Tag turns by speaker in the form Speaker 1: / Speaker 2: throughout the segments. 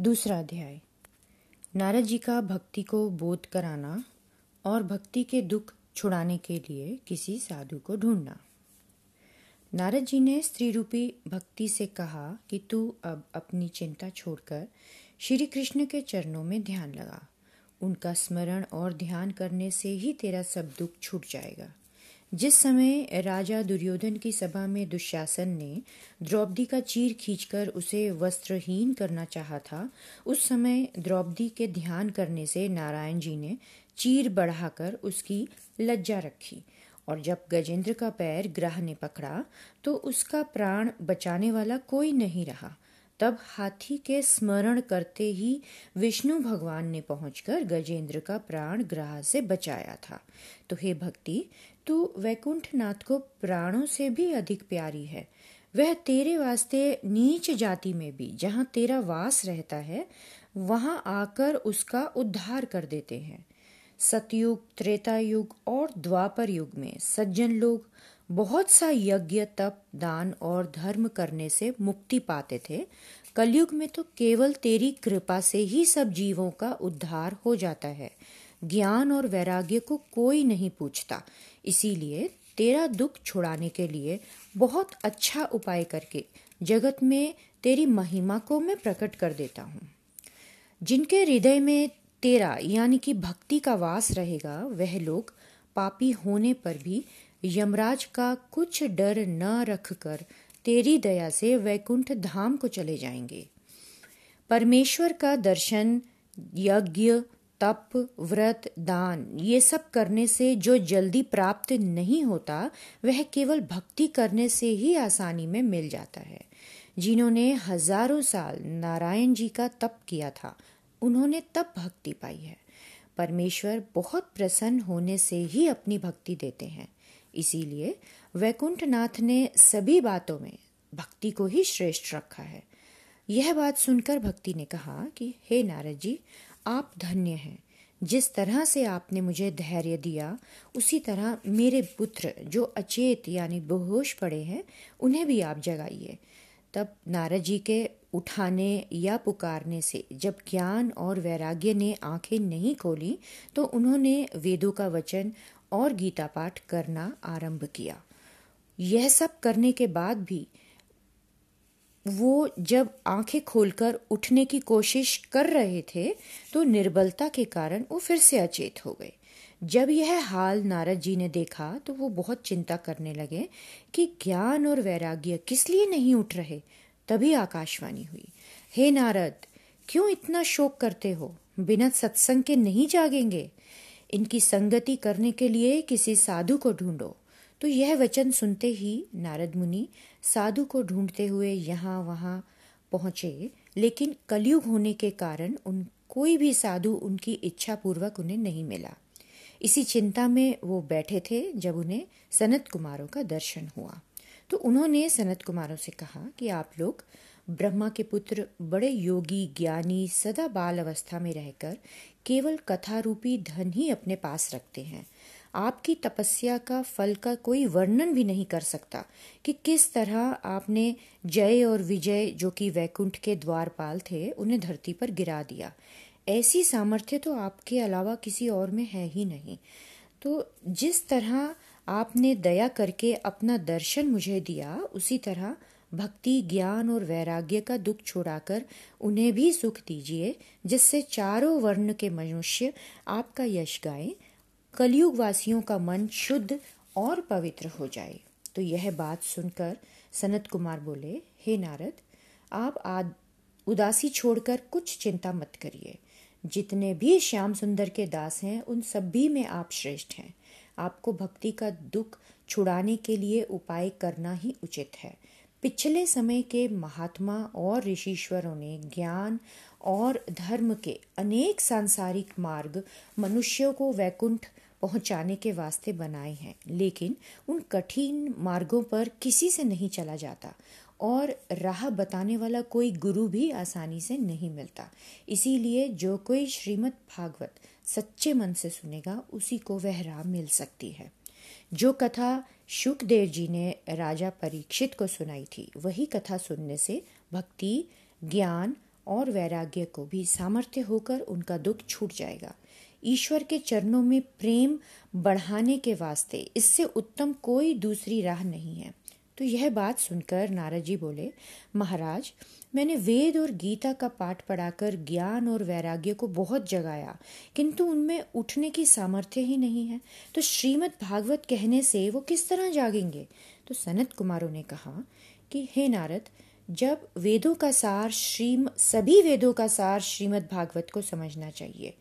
Speaker 1: दूसरा अध्याय। नारद जी का भक्ति को बोध कराना और भक्ति के दुख छुड़ाने के लिए किसी साधु को ढूंढना। नारद जी ने स्त्री रूपी भक्ति से कहा कि तू अब अपनी चिंता छोड़कर श्री कृष्ण के चरणों में ध्यान लगा। उनका स्मरण और ध्यान करने से ही तेरा सब दुख छूट जाएगा। जिस समय राजा दुर्योधन की सभा में दुशासन ने द्रौपदी का चीर खींचकर उसे वस्त्रहीन करना चाहा था, उस समय द्रौपदी के ध्यान करने से नारायण जी ने चीर बढ़ाकर उसकी लज्जा रखी और जब गजेंद्र का पैर ग्रह ने पकड़ा तो उसका प्राण बचाने वाला कोई नहीं रहा। तब हाथी के स्मरण करते ही विष्णु भगवान ने पहुंचकर गजेंद्र का प्राण ग्रह से बचाया था। तो हे भक्ति, तू वैकुंठ नाथ को प्राणों से भी अधिक प्यारी है। वह तेरे वास्ते नीच जाति में भी, जहाँ तेरा वास रहता है, वहाँ आकर उसका उद्धार कर देते हैं। सतयुग त्रेता युग और द्वापर युग में सज्जन लोग बहुत सा यज्ञ, तप, दान और धर्म करने से मुक्ति पाते थे। कलयुग में तो केवल तेरी कृपा से ही सब जीवों का उद्धार हो जाता है। ज्ञान और वैराग्य को कोई नहीं पूछता। इसीलिए तेरा दुख छुड़ाने के लिए बहुत अच्छा उपाय करके जगत में तेरी महिमा को मैं प्रकट कर देता हूँ। जिनके हृदय में तेरा, यानी कि भक्ति का वास रहेगा, वह लोग पापी होने पर भी यमराज का कुछ डर न रखकर तेरी दया से वैकुंठ धाम को चले जाएँगे। परमेश्वर का दर्शन, यज्ञ, तप, व्रत, दान, ये सब करने से जो जल्दी प्राप्त नहीं होता, वह केवल भक्ति करने से ही आसानी में मिल जाता है। जिन्होंने हज़ारों साल नारायण जी का तप किया था, उन्होंने तब भक्ति पाई है। परमेश्वर बहुत प्रसन्न होने से ही अपनी भक्ति देते हैं। इसीलिए वैकुंठ नाथ ने सभी बातों में भक्ति को ही श्रेष्ठ रखा है। यह बात सुनकर भक्ति ने कहा कि, हे नारद जी, आप धन्य हैं। जिस तरह से आपने मुझे धैर्य दिया, उसी तरह मेरे पुत्र जो अचेत यानी बेहोश पड़े हैं, उन्हें भी आप जगाइए। तब नारद जी के उठाने या पुकारने से जब ज्ञान और वैराग्य ने आँखें नहीं खोली तो उन्होंने वेदों का वचन और गीता पाठ करना आरंभ किया। यह सब करने के बाद भी वो जब आँखें खोलकर उठने की कोशिश कर रहे थे तो निर्बलता के कारण वो फिर से अचेत हो गए। जब यह हाल नारद जी ने देखा तो वो बहुत चिंता करने लगे कि ज्ञान और वैराग्य किस लिए नहीं उठ रहे। तभी आकाशवाणी हुई, हे नारद, क्यों इतना शोक करते हो? बिना सत्संग के नहीं जागेंगे। इनकी संगति करने के लिए किसी साधु को ढूंढो। तो यह वचन सुनते ही नारद मुनि साधु को ढूंढते हुए यहाँ वहाँ पहुँचे। लेकिन कलयुग होने के कारण उन, कोई भी साधु उनकी इच्छा पूर्वक उन्हें नहीं मिला। इसी चिंता में वो बैठे थे जब उन्हें सनत कुमारों का दर्शन हुआ। तो उन्होंने सनत कुमारों से कहा कि आप लोग ब्रह्मा के पुत्र, बड़े योगी, ज्ञानी, सदा बाल अवस्था में रहकर केवल कथा रूपी धन ही अपने पास रखते हैं। आपकी तपस्या का, फल का कोई वर्णन भी नहीं कर सकता कि किस तरह आपने जय और विजय, जो कि वैकुंठ के द्वारपाल थे, उन्हें धरती पर गिरा दिया। ऐसी सामर्थ्य तो आपके अलावा किसी और में है ही नहीं। तो जिस तरह आपने दया करके अपना दर्शन मुझे दिया, उसी तरह भक्ति, ज्ञान और वैराग्य का दुख छोड़ाकर उन्हें भी सुख दीजिए, जिससे चारों वर्ण के मनुष्य आपका यश गाएँ कलयुग वासियों का मन शुद्ध और पवित्र हो जाए। तो यह बात सुनकर सनत कुमार बोले, हे नारद, आप आद, उदासी छोड़कर कुछ चिंता मत करिए। जितने भी श्याम सुंदर के दास हैं, उन सभी में आप श्रेष्ठ हैं। आपको भक्ति का दुख छुड़ाने के लिए उपाय करना ही उचित है। पिछले समय के महात्मा और ऋषिश्वरों ने ज्ञान और धर्म के अनेक सांसारिक मार्ग मनुष्यों को वैकुंठ पहुँचाने के वास्ते बनाए हैं, लेकिन उन कठिन मार्गों पर किसी से नहीं चला जाता और राह बताने वाला कोई गुरु भी आसानी से नहीं मिलता। इसीलिए जो कोई श्रीमद् भागवत सच्चे मन से सुनेगा, उसी को वह राह मिल सकती है। जो कथा शुकदेव जी ने राजा परीक्षित को सुनाई थी, वही कथा सुनने से भक्ति, ज्ञान और वैराग्य को भी सामर्थ्य होकर उनका दुख छूट जाएगा। ईश्वर के चरणों में प्रेम बढ़ाने के वास्ते इससे उत्तम कोई दूसरी राह नहीं है। तो यह बात सुनकर नारद जी बोले, महाराज, मैंने वेद और गीता का पाठ पढ़ाकर ज्ञान और वैराग्य को बहुत जगाया, किंतु उनमें उठने की सामर्थ्य ही नहीं है। तो श्रीमद् भागवत कहने से वो किस तरह जागेंगे? तो सनत कुमारों ने कहा कि, हे नारद, जब वेदों का सार श्रीम, सभी वेदों का सार श्रीमद् भागवत को समझना चाहिए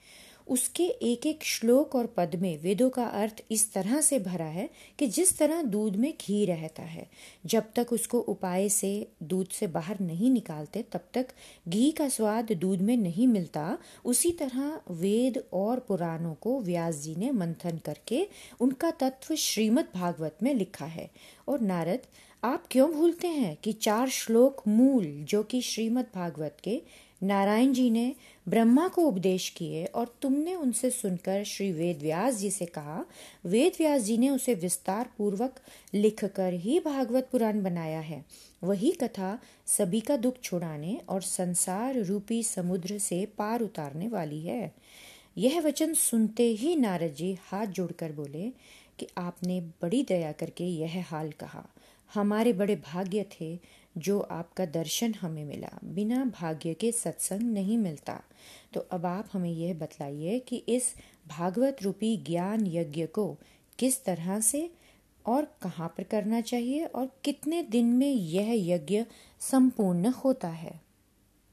Speaker 1: उसके एक एक श्लोक और पद में वेदों का अर्थ इस तरह से भरा है कि जिस तरह दूध में घी रहता है, जब तक उसको उपाय से दूध से बाहर नहीं निकालते, तब तक घी का स्वाद दूध में नहीं मिलता। उसी तरह वेद और पुराणों को व्यास जी ने मंथन करके उनका तत्व श्रीमद् भागवत में लिखा है। और नारद, आप क्यों भूलते हैं कि चार श्लोक मूल जो कि श्रीमद् भागवत के नारायण जी ने ब्रह्मा को उपदेश किए और तुमने उनसे सुनकर श्री वेद व्यास जी से कहा वेद व्यास जी ने उसे विस्तार पूर्वक लिखकर ही भागवत पुराण बनाया है। वही कथा सभी का दुख छुड़ाने और संसार रूपी समुद्र से पार उतारने वाली है। यह वचन सुनते ही नारद जी हाथ जोड़कर बोले कि आपने बड़ी दया करके यह हाल कहा। हमारे बड़े भाग्य थे जो आपका दर्शन हमें मिला, बिना भाग्य के सत्संग नहीं मिलता। तो अब आप हमें यह बतलाइए कि इस भागवत रूपी ज्ञान यज्ञ को किस तरह से और कहाँ पर करना चाहिए और कितने दिन में यह यज्ञ संपूर्ण होता है?